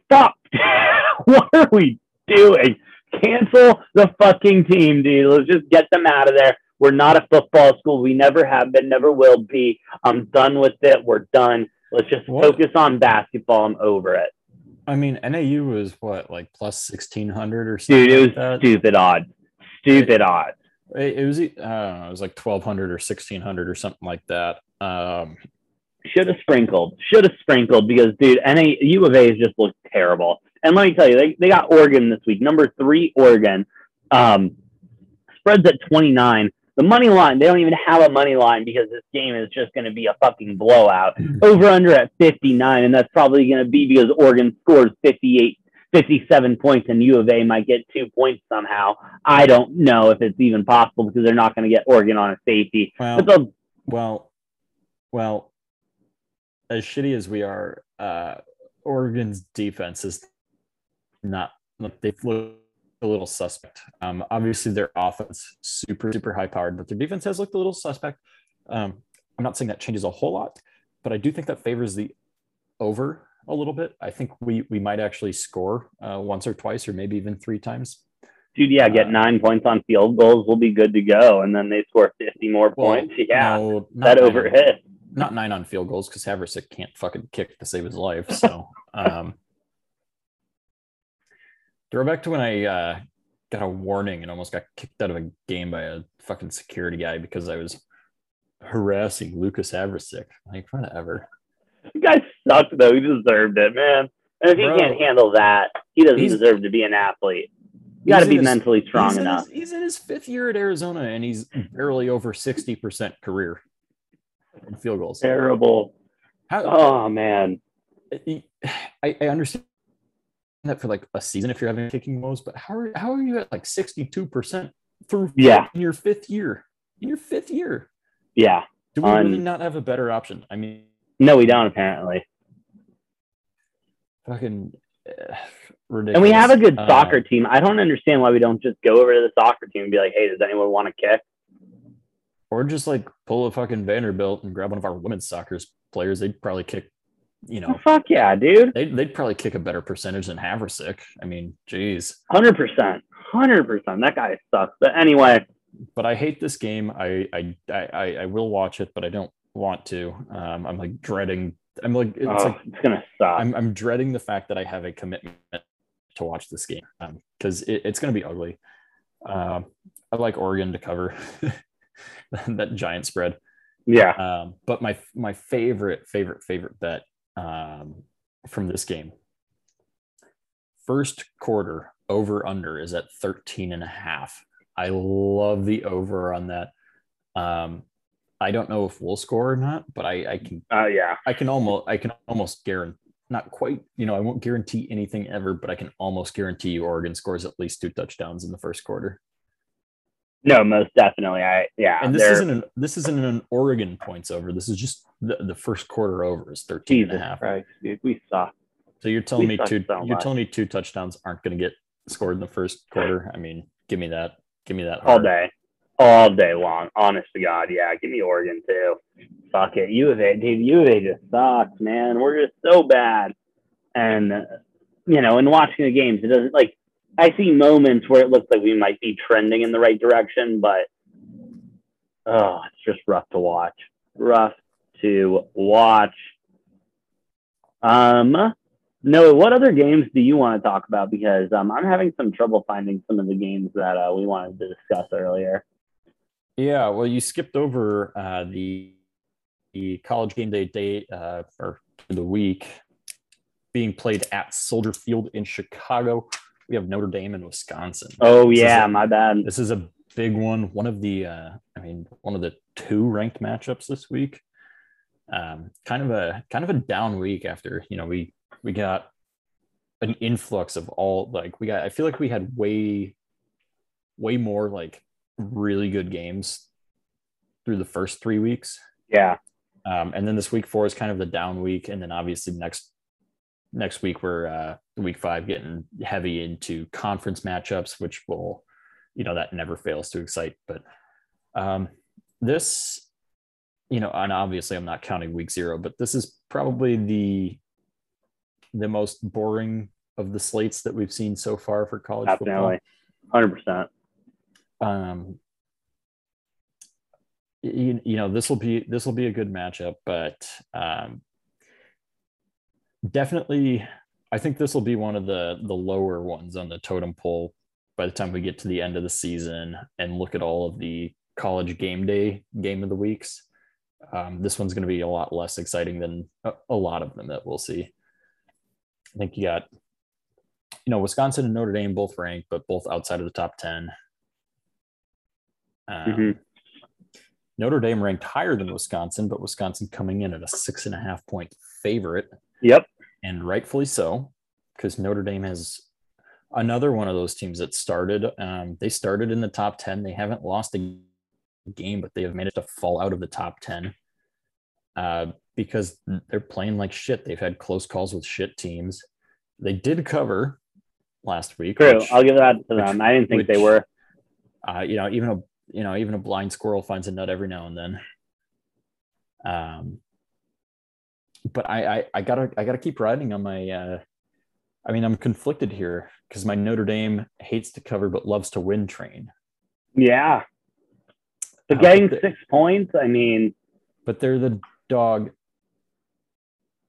Stop. what are we doing? Cancel the fucking team, dude. Let's just get them out of there. We're not a football school. We never have been, never will be. I'm done with it. We're done. Let's just What? focus on basketball. I'm over it. I mean, NAU was what, like plus 1600 or something? Dude, it was like stupid odds. Stupid odds. It, it was, I don't know, it was like 1200 or 1600 or something like that. Um, Should have sprinkled. Should have sprinkled because, dude, NA U of A has just looked terrible. And let me tell you, they, they got Oregon this week, number three Oregon. Um, spreads at 29. The money line, they don't even have a money line because this game is just going to be a fucking blowout. Over under at 59, and that's probably going to be because Oregon scores 58, 57 points, and U of A might get two points somehow. I don't know if it's even possible because they're not going to get Oregon on a safety. well, Well, well, as shitty as we are, uh, Oregon's defense is not. They've looked a little suspect. Um, obviously, their offense super super high powered, but their defense has looked a little suspect. Um, I'm not saying that changes a whole lot, but I do think that favors the over a little bit. I think we we might actually score uh, once or twice, or maybe even three times. Dude, yeah, get Uh, nine points on field goals. We'll be good to go. And then they score 50 more Well, points. Yeah, no, that over hit. not nine on field goals because Havrisik can't fucking kick to save his life. So um throwback to when I uh got a warning and almost got kicked out of a game by a fucking security guy because I was harassing Lucas Havrisik. Like whatever. The guy sucked, though. He deserved it, man. And if Bro. he can't handle that, he doesn't deserve to be an athlete. You got to be his- mentally strong he's enough. his- he's in his fifth year at Arizona and he's barely over 60% career in field goals. Terrible. How, Oh, man. I, I understand that for like a season if you're having kicking woes, but how are how are you at like 62% through Yeah. in your fifth year? In your fifth year. Yeah. Do we On- really not have a better option? I mean, No, we don't, apparently. fucking uh, ridiculous. And we have a good Uh, soccer team. I don't understand why we don't just go over to the soccer team and be like, hey, does anyone want to kick? or just like pull a fucking Vanderbilt and grab one of our women's soccer players. They'd probably kick, you know, Oh, fuck yeah, dude. they'd, they'd probably kick a better percentage than Havrisik. I mean, geez. 100%. 100%. That guy sucks. But anyway, but I hate this game. I I I, I will watch it, but I don't want to. Um, I'm like dreading. I'm like it's oh, like it's going to suck. I'm I'm dreading the fact that I have a commitment to watch this game because it, it's going to be ugly. Um, I like Oregon to cover that giant spread. yeah. Um, but my my favorite favorite favorite bet um, from this game first quarter over under is at 13 and a half. I love the over on that. Um, I don't know if we'll score or not, but I, I can. Uh, yeah. I can almost. I can almost guarantee. Not quite. You know, I won't guarantee anything ever, but I can almost guarantee you Oregon scores at least two touchdowns in the first quarter. No, most definitely. I yeah. And this isn't an this isn't an Oregon points over. This is just the, the first quarter over is 13 Jesus and a half. Christ, dude, we suck. So you're telling We me two so you're telling me two touchdowns aren't going to get scored in the first quarter? I mean, give me that. Give me that. all day, all day long. Honest to God, yeah. Give me Oregon too. Fuck it, U of A, dude. U of A just sucks, man. We're just so bad, and you know, in watching the games, it doesn't like. I see moments where it looks like we might be trending in the right direction, but oh, it's just rough to watch. Rough to watch. Um, no, what other games do you want to talk about? Because um, I'm having some trouble finding some of the games that uh, we wanted to discuss earlier. Yeah, well, you skipped over uh, the the college game day date uh, or the week being played at Soldier Field in Chicago. We have Notre Dame and Wisconsin. Oh This yeah, a- my bad. This is a big one. One of the, uh, I mean, one of the two ranked matchups this week. Um, kind of a kind of a down week after you know we we got an influx of all like we got. I feel like we had way way more like really good games through the first three weeks. Yeah, Um, and then this week four is kind of the down week, and then obviously next next week we're uh, week five getting heavy into conference matchups, which will, you know, that never fails to excite. But um, this, you know, and obviously I'm not counting week zero, but this is probably the the most boring of the slates that we've seen so far for college definitely, hundred percent. Um, you, you know this will be this will be a good matchup but um definitely i think this will be one of the the lower ones on the totem pole by the time we get to the end of the season and look at all of the college game day game of the weeks. Um, this one's going to be a lot less exciting than a, a lot of them that we'll see. I think you got you know wisconsin and notre dame both ranked but both outside of the top 10 um, Mhm. Notre Dame ranked higher than Wisconsin, but Wisconsin coming in at a six and a half point favorite, Yep. and rightfully so, because Notre Dame has another one of those teams that started. Um, they started in the top 10. They haven't lost a game, but they have managed to fall out of the top 10 uh, because they're playing like shit. They've had close calls with shit teams. They did cover last week. True. which- I'll give that to which- them. I didn't think they were. uh, you know, even a you know, even a blind squirrel finds a nut every now and then. Um, but I, I, I gotta, I gotta keep riding on my. Uh, I mean, I'm conflicted here because my Notre Dame hates to cover but loves to win train. Yeah. But Uh, getting but- six points, I mean, but they're the dog,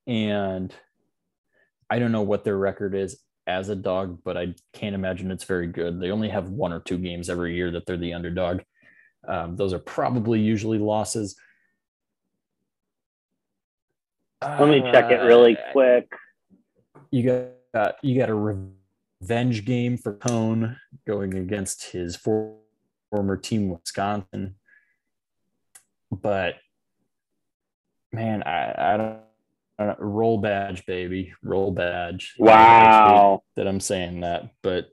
and I don't know what their record is as a dog, but I can't imagine it's very good. They only have one or two games every year that they're the underdog. Um, those are probably usually losses. Let me check it really Uh, quick. You got you got a revenge game for Coan going against his for, former team, Wisconsin. But man, I, I don't, I don't roll badge, baby, roll badge. Wow. that I'm saying that, but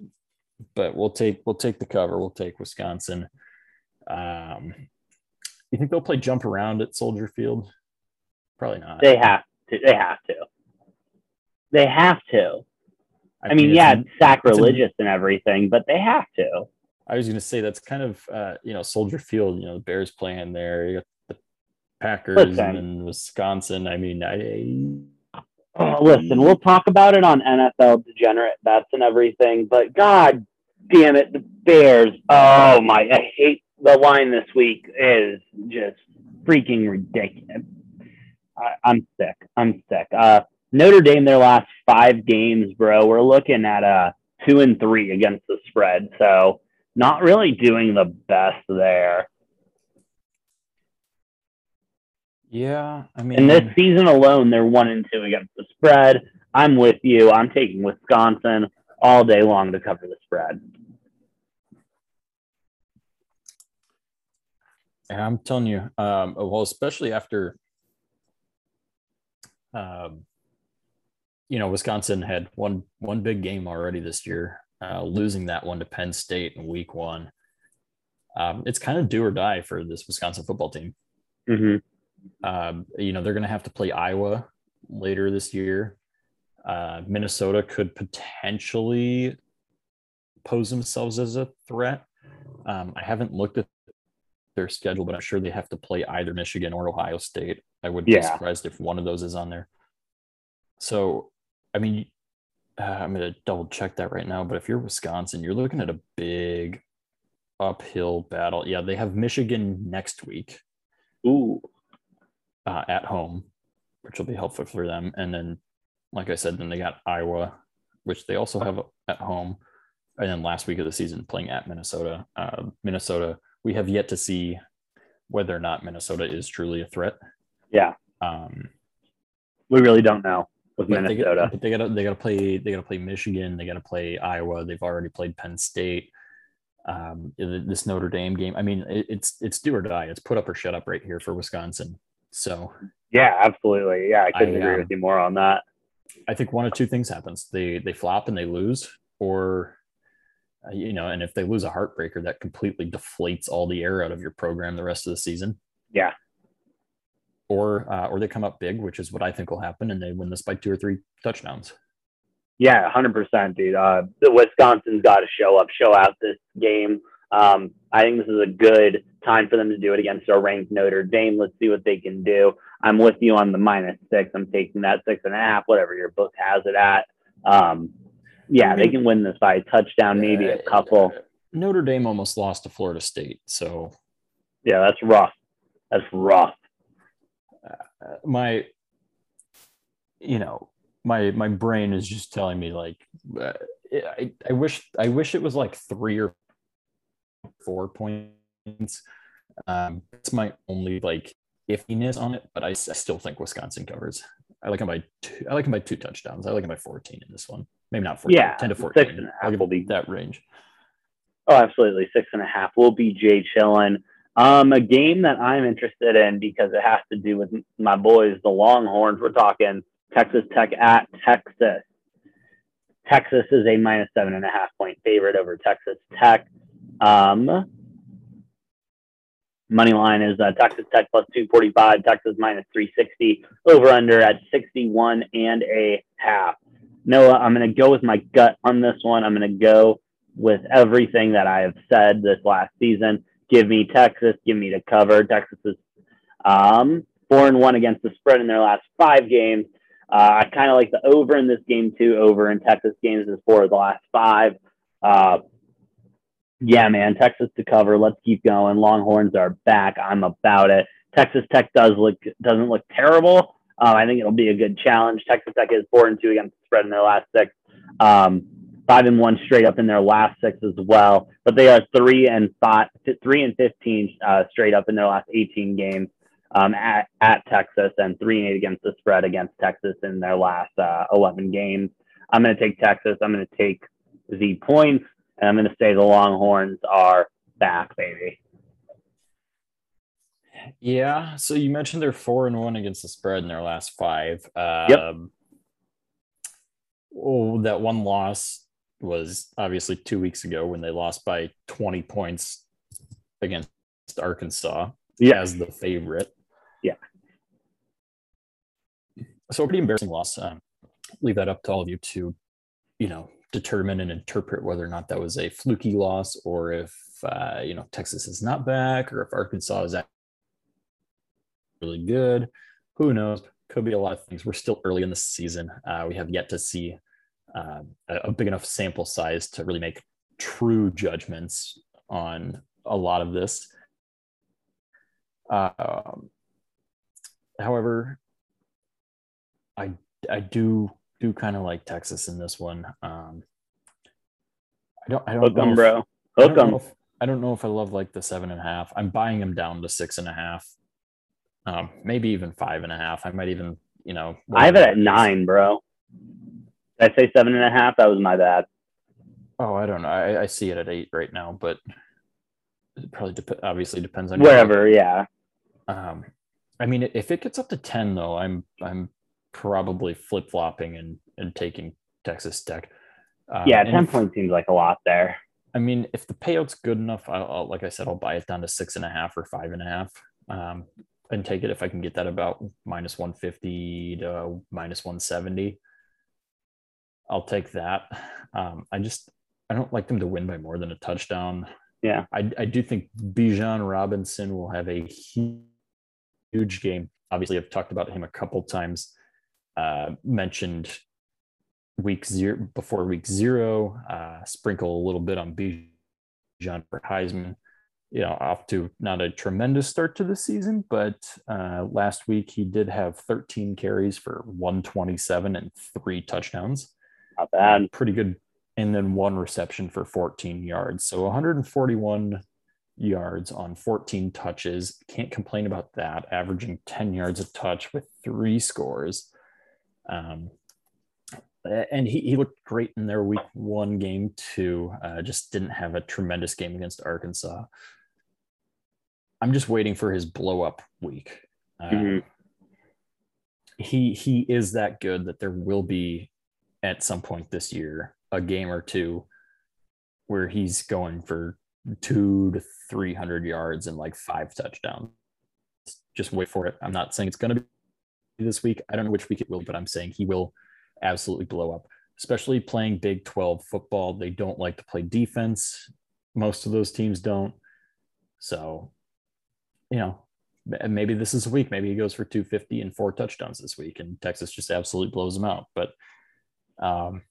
but we'll take we'll take the cover. We'll take Wisconsin. Um, you think they'll play jump around at Soldier Field? Probably not. They have to. They have to. They have to. I mean, it's yeah, an- it's sacrilegious and everything, but they have to. I was going to say that's kind of uh, you know Soldier Field. You know, the Bears playing there. You got the Packers Listen. and Wisconsin. I mean, I Oh, listen, we'll talk about it on NFL degenerate bets and everything, but god damn it, the Bears. Oh my, I hate the line this week is just freaking ridiculous. I, I'm sick. I'm sick. Uh, Notre Dame, their last five games, bro, we're looking at a two and three against the spread, so not really doing the best there. yeah. I mean, In this season alone, they're one and two against the spread. I'm with you. I'm taking Wisconsin all day long to cover the spread. And I'm telling you, um, well, especially after, um, you know, Wisconsin had one one big game already this year, uh, losing that one to Penn State in Week One. Um, it's kind of do or die for this Wisconsin football team. Mm-hmm. Um, you know, they're going to have to play Iowa later this year. Uh, Minnesota could potentially pose themselves as a threat. Um, I haven't looked at their schedule, but I'm sure they have to play either Michigan or Ohio State. I would Yeah. be surprised if one of those is on there. So, I mean, uh, I'm going to double check that right now. But if you're Wisconsin, you're looking at a big uphill battle. Yeah, they have Michigan next week Ooh, uh, at home, which will be helpful for them. And then, like I said, then they got Iowa, which they also have at home. And then last week of the season playing at Minnesota. Uh, Minnesota, we have yet to see whether or not Minnesota is truly a threat. yeah, Um, we really don't know with but they, Minnesota. they got to they got to play they got to play Michigan. They got to play Iowa. They've already played Penn State. Um, this Notre Dame game. I mean, it, it's it's do or die. It's put up or shut up right here for Wisconsin. So yeah, absolutely. Yeah, I couldn't I, agree um, with you more on that. I think one of two things happens: they they flop and they lose, or you know, and if they lose a heartbreaker, that completely deflates all the air out of your program the rest of the season. Yeah. Or uh, or they come up big, which is what I think will happen, and they win this by two or three touchdowns. Yeah, hundred percent, dude. Uh, the Wisconsin's got to show up, show out this game. Um, I think this is a good time for them to do it against a ranked Notre Dame. Let's see what they can do. I'm with you on the minus six. I'm taking that six and a half, whatever your book has it at. Um, yeah, they can win this by a touchdown, maybe a couple. Notre Dame almost lost to Florida State, so Yeah, that's rough. That's rough. uh, my you know my my brain is just telling me like uh, I, I wish i wish it was like three or four points um it's my only like iffiness on it but I, I still think wisconsin covers i like them by two i like them by two touchdowns i like them by 14 in this one maybe not 14 Yeah, 10 to six 14 and a half will be- that range Oh, absolutely. Six and a half will be Jay Chillin. Um, a game that I'm interested in because it has to do with my boys, the Longhorns. We're talking Texas Tech at Texas. Texas is a minus seven and a half point favorite over Texas Tech. Um, money line is uh, Texas Tech plus 245, Texas minus 360, over under at 61 and a half. Noah, I'm going to go with my gut on this one. I'm going to go with everything that I have said this last season. Give me Texas. Give me to cover. Texas is um, four and one against the spread in their last five games. Uh, I kind of like the over in this game too. Over in Texas games is four of the last five. Uh, yeah, man, Texas to cover. Let's keep going. Longhorns are back. I'm about it. Texas Tech does look doesn't look terrible. Um, I think it'll be a good challenge. Texas Tech is four and two against the spread in their last six. Um, five and one straight up in their last six as well. But they are three and five, three and fifteen uh, straight up in their last eighteen games um, at at Texas, and three and eight against the spread against Texas in their last uh, eleven games. I'm going to take Texas. I'm going to take the points, and I'm going to say the Longhorns are back, baby. Yeah. So you mentioned they're four and one against the spread in their last five. Um, Oh, that one loss was obviously two weeks ago when they lost by 20 points against Arkansas Yeah. as the favorite. Yeah. So a pretty embarrassing loss. Um, leave that up to all of you to, you know, determine and interpret whether or not that was a fluky loss or if, uh, you know, Texas is not back or if Arkansas is really good. Who knows? Could be a lot of things. We're still early in the season. Uh, we have yet to see uh, a big enough sample size to really make true judgments on a lot of this. Um, however, I I do do kind of like Texas in this one. Um, I don't I don't Hook know 'em, if- bro. I Hook don't, 'em. know if, I don't know if I love like the seven and a half. I'm buying them down to six and a half, um, maybe even five and a half. I might even, you know, I have it at nine, bro. Did I say seven and a half? That was my bad. Oh, I don't know. I, I see it at eight right now, but it probably dep- obviously depends on wherever. Yeah. Um, I mean, if it gets up to ten, though, I'm I'm probably flip flopping and and taking Texas Tech. Um, yeah, ten points seems like a lot there. I mean, if the payout's good enough, I'll, I'll, like I said, I'll buy it down to six and a half or five and a half, um, and take it if I can get that about minus one fifty to minus one seventy. I'll take that. Um, I just I don't like them to win by more than a touchdown. Yeah, I, I do think Bijan Robinson will have a huge game. Obviously, I've talked about him a couple times. Uh, mentioned week zero before week zero. Uh, sprinkle a little bit on Bijan for Heisman. You know, off to not a tremendous start to the season, but uh, last week he did have 13 carries for 127 and three touchdowns. Not bad. Pretty good. And then one reception for 14 yards. So 141 yards on 14 touches. Can't complain about that. Averaging 10 yards a touch with three scores. Um, and he, he looked great in their week one game too. Uh, just didn't have a tremendous game against Arkansas. I'm just waiting for his blow up week. Uh, mm-hmm. He he is that good that there will be at some point this year a game or two where he's going for two to three hundred yards and like five touchdowns. Just wait for it. I'm not saying it's going to be this week. I don't know which week it will, but I'm saying he will absolutely blow up. Especially playing Big 12 football, they don't like to play defense. Most of those teams don't. So, you know, maybe this is a week. Maybe he goes for 250 and four touchdowns this week, and Texas just absolutely blows him out. But um,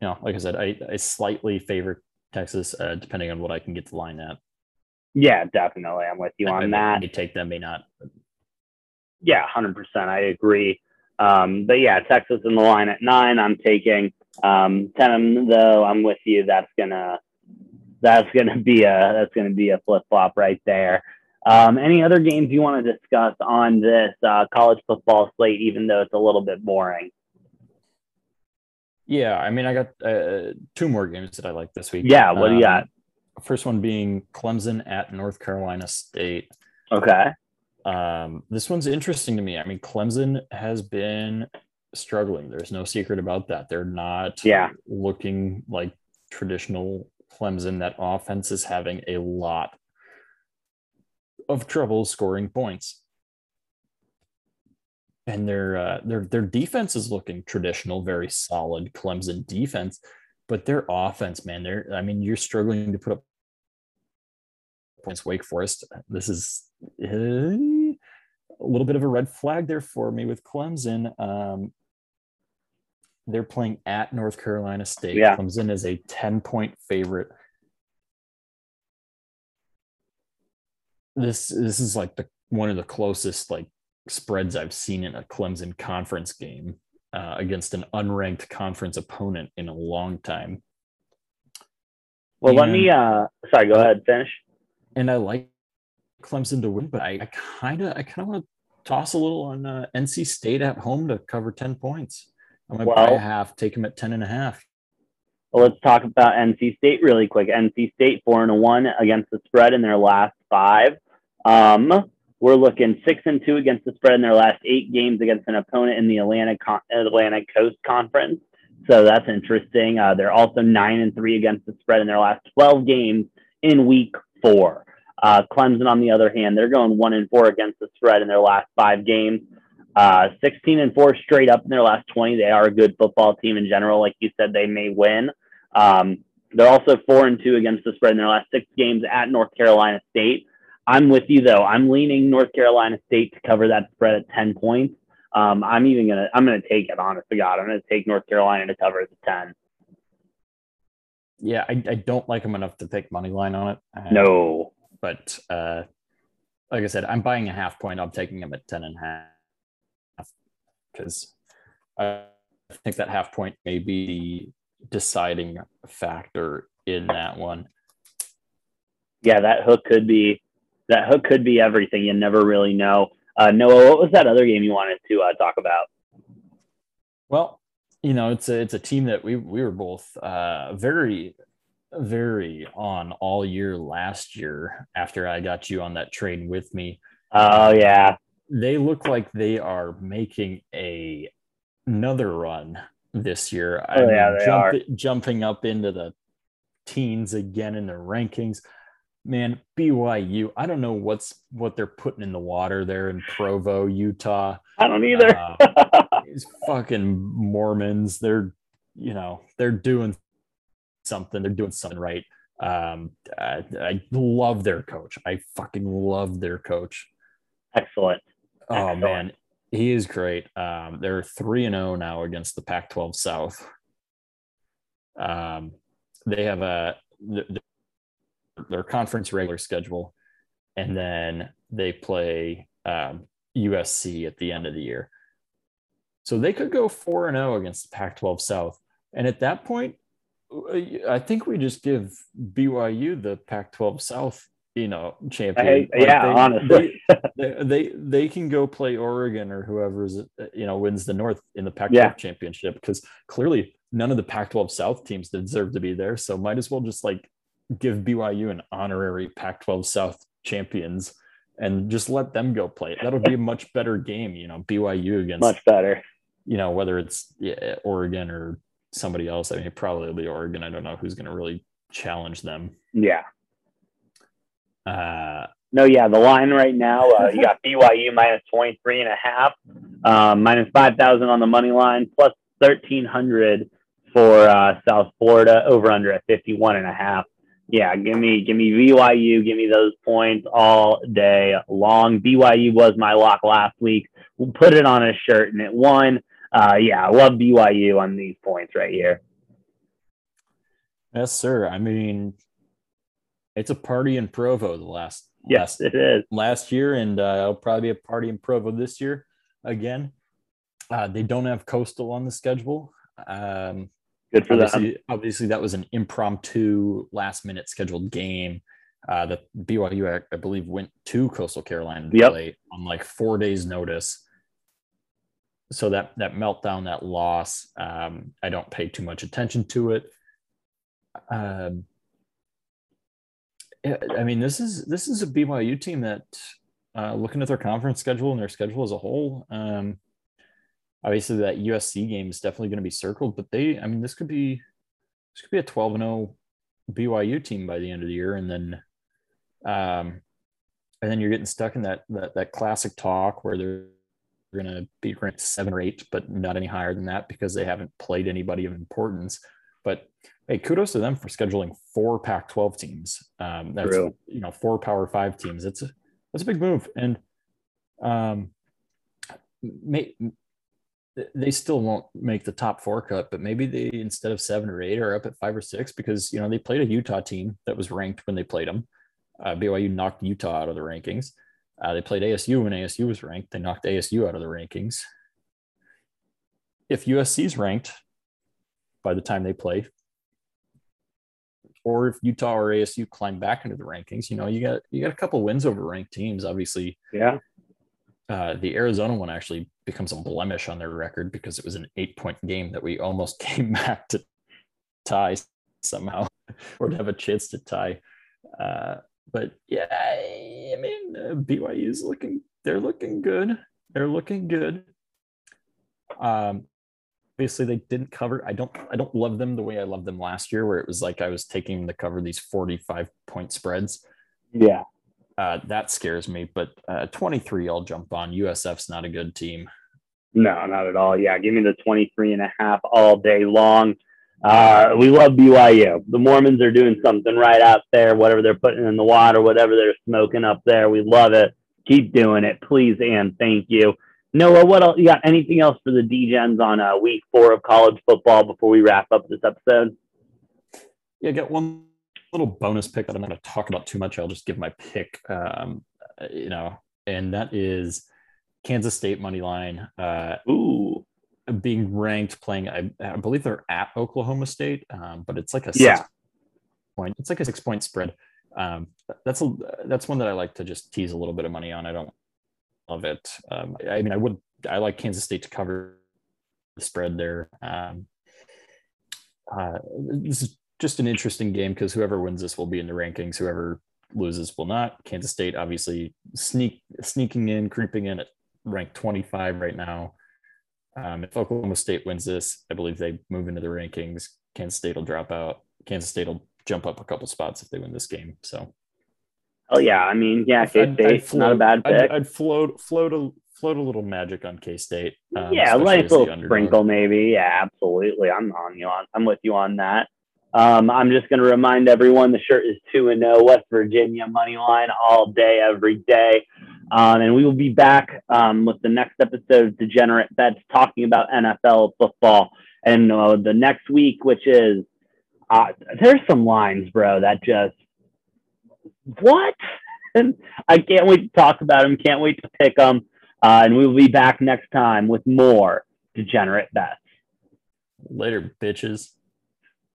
you know, like I said, I, I slightly favor Texas, uh, depending on what I can get the line at. Yeah, definitely. I'm with you on I, that. May take them, may not. Yeah, hundred percent. I agree. Um, but yeah, Texas in the line at nine. I'm taking um, ten. Though I'm with you. That's gonna that's gonna be a that's gonna be a flip flop right there. Um, any other games you want to discuss on this uh, college football slate, even though it's a little bit boring? Yeah, I mean, I got uh, two more games that I like this week. Yeah, what do you got? Um, first one being Clemson at North Carolina State. Okay. Um, this one's interesting to me. I mean, Clemson has been struggling. There's no secret about that. They're not yeah. looking like traditional Clemson. That offense is having a lot of trouble scoring points and their uh, their their defense is looking traditional, very solid Clemson defense, but their offense, man, they're I mean, you're struggling to put up points. Wake Forest, this is a little bit of a red flag there for me with Clemson. Um, they're playing at North Carolina State. Yeah. Clemson is a 10 point favorite. This this is like the one of the closest like spreads I've seen in a Clemson conference game uh, against an unranked conference opponent in a long time. Well, and, let me. Uh, sorry, go ahead. Finish. And I like Clemson to win, but I kind of, I kind of want to toss a little on uh, NC State at home to cover ten points. I might well, buy a half, take them at ten and a half. Well, let's talk about NC State really quick. NC State four and one against the spread in their last five. Um, we're looking six and two against the spread in their last eight games against an opponent in the Atlantic Atlantic Coast Conference. So that's interesting. Uh, they're also nine and three against the spread in their last 12 games in week four. Uh, Clemson, on the other hand, they're going one and four against the spread in their last five games. Uh, 16 and four straight up in their last 20. They are a good football team in general. Like you said, they may win. Um, they're also four and two against the spread in their last six games at North Carolina State. I'm with you though. I'm leaning North Carolina State to cover that spread at 10 points. Um, I'm even gonna I'm gonna take it. Honest to God, I'm gonna take North Carolina to cover the 10. Yeah, I, I don't like them enough to take money line on it. No, but uh, like I said, I'm buying a half point. I'm taking them at 10 and a half because I think that half point may be the deciding factor in that one. Yeah, that hook could be that hook could be everything. You never really know. Uh, Noah, what was that other game you wanted to uh, talk about? Well, you know, it's a it's a team that we we were both uh, very very on all year last year after I got you on that train with me. Oh yeah. They look like they are making a another run this year. Oh, yeah, they jump, are. jumping up into the teens again in the rankings. Man, BYU, I don't know what's what they're putting in the water there in Provo, Utah. I don't either. Uh, these fucking Mormons, they're you know, they're doing something, they're doing something right. Um, I, I love their coach. I fucking love their coach. Excellent. Oh Excellent. man, he is great. Um, they're three and zero now against the Pac-12 South. Um, they have a th- th- their conference regular schedule, and then they play um, USC at the end of the year. So they could go four and zero against the Pac-12 South, and at that point, I think we just give BYU the Pac-12 South, you know, champion. I- Like, yeah, they- honestly. they, they they can go play Oregon or whoever's you know wins the North in the Pac-12 Yeah. championship because clearly none of the Pac-12 South teams deserve to be there. So might as well just like give BYU an honorary Pac-12 South champions and just let them go play it. That'll be a much better game, you know, BYU against Much better. you know whether it's yeah, Oregon or somebody else. I mean, probably Oregon. I don't know who's going to really challenge them. Yeah. Uh, No, yeah, the line right now, uh, you got BYU minus 23 and a half, um, minus 5,000 on the money line, plus 1,300 for uh, South Florida, over under at 51 and a half. Yeah, give me, give me BYU, give me those points all day long. BYU was my lock last week. We'll put it on a shirt and it won. Uh, yeah, I love BYU on these points right here. yes, sir. I mean, it's a party in Provo the last Yes, it is. last year, and uh, it'll probably be a party in Provo this year again. Uh, they don't have Coastal on the schedule. Um, Good for them. obviously, obviously, that was an impromptu, last minute scheduled game. Uh, that BYU, I, I believe, went to Coastal Carolina to Yep. play on like four days' notice. So that that meltdown, that loss, um, I don't pay too much attention to it. Um, I mean, this is this is a BYU team that, uh, looking at their conference schedule and their schedule as a whole, um, obviously that USC game is definitely going to be circled. But they, I mean, this could be this could be a twelve and zero BYU team by the end of the year, and then, um, and then you're getting stuck in that that that classic talk where they're going to be ranked seven or eight, but not any higher than that because they haven't played anybody of importance. But hey, kudos to them for scheduling four Pac-12 teams. Um, that's True. you know four Power Five teams. It's a that's a big move, and um, may, they still won't make the top four cut, but maybe they instead of seven or eight are up at five or six because you know they played a Utah team that was ranked when they played them. Uh, BYU knocked Utah out of the rankings. Uh, they played ASU when ASU was ranked. They knocked ASU out of the rankings. If USC's ranked by the time they play, or if Utah or ASU climb back into the rankings, you know you got you got a couple wins over ranked teams. Obviously, Yeah. uh, the Arizona one actually becomes a blemish on their record because it was an eight point game that we almost came back to tie somehow or to have a chance to tie. Uh, but yeah, I, mean, uh, BYU is looking, they're looking good. They're looking good. Um, obviously they didn't cover. I don't, I don't love them the way I loved them last year, where it was like I was taking to cover these 45 point spreads Yeah. uh, that scares me. But uh, 23, I'll jump on. USF's not a good team. No, not at all. Yeah, give me the 23 and a half all day long. Uh, we love BYU. The Mormons are doing something right out there, whatever they're putting in the water, whatever they're smoking up there. We love it. Keep doing it, please, and thank you. Noah, what else? You got anything else for the DGens on uh, week four of college football before we wrap up this episode? Yeah, I got one little bonus pick that I'm not going to talk about too much. I'll just give my pick, um, you know, and that is Kansas State money line. Uh, Ooh, being ranked playing I, I believe they're at oklahoma state um, but it's like a Yeah. six point it's like a six point spread um, that's a that's one that i like to just tease a little bit of money on i don't love it um, i mean i would i like kansas state to cover the spread there. Um, uh, this is just an interesting game because whoever wins this will be in the rankings. Whoever loses will not. Kansas State obviously sneak sneaking in, creeping in at rank 25 right now. Um, if Oklahoma State wins this, I believe they move into the rankings. Kansas State will drop out. Kansas State will jump up a couple spots if they win this game. So, oh yeah, I mean, yeah, K State not a bad pick. I'd, I'd, float float a float a little magic on K State. Um, yeah, nice little sprinkle maybe. Yeah, absolutely. I'm on you on. I'm with you on that. Um, I'm just going to remind everyone the shirt is 2 and 0 West Virginia money line all day, every day. Um, and we will be back um, with the next episode of Degenerate Bets talking about NFL football. And uh, the next week, which is, uh, there's some lines, bro, that just, what? And I can't wait to talk about them. Can't wait to pick them. Uh, and we will be back next time with more Degenerate Bets. Later, bitches.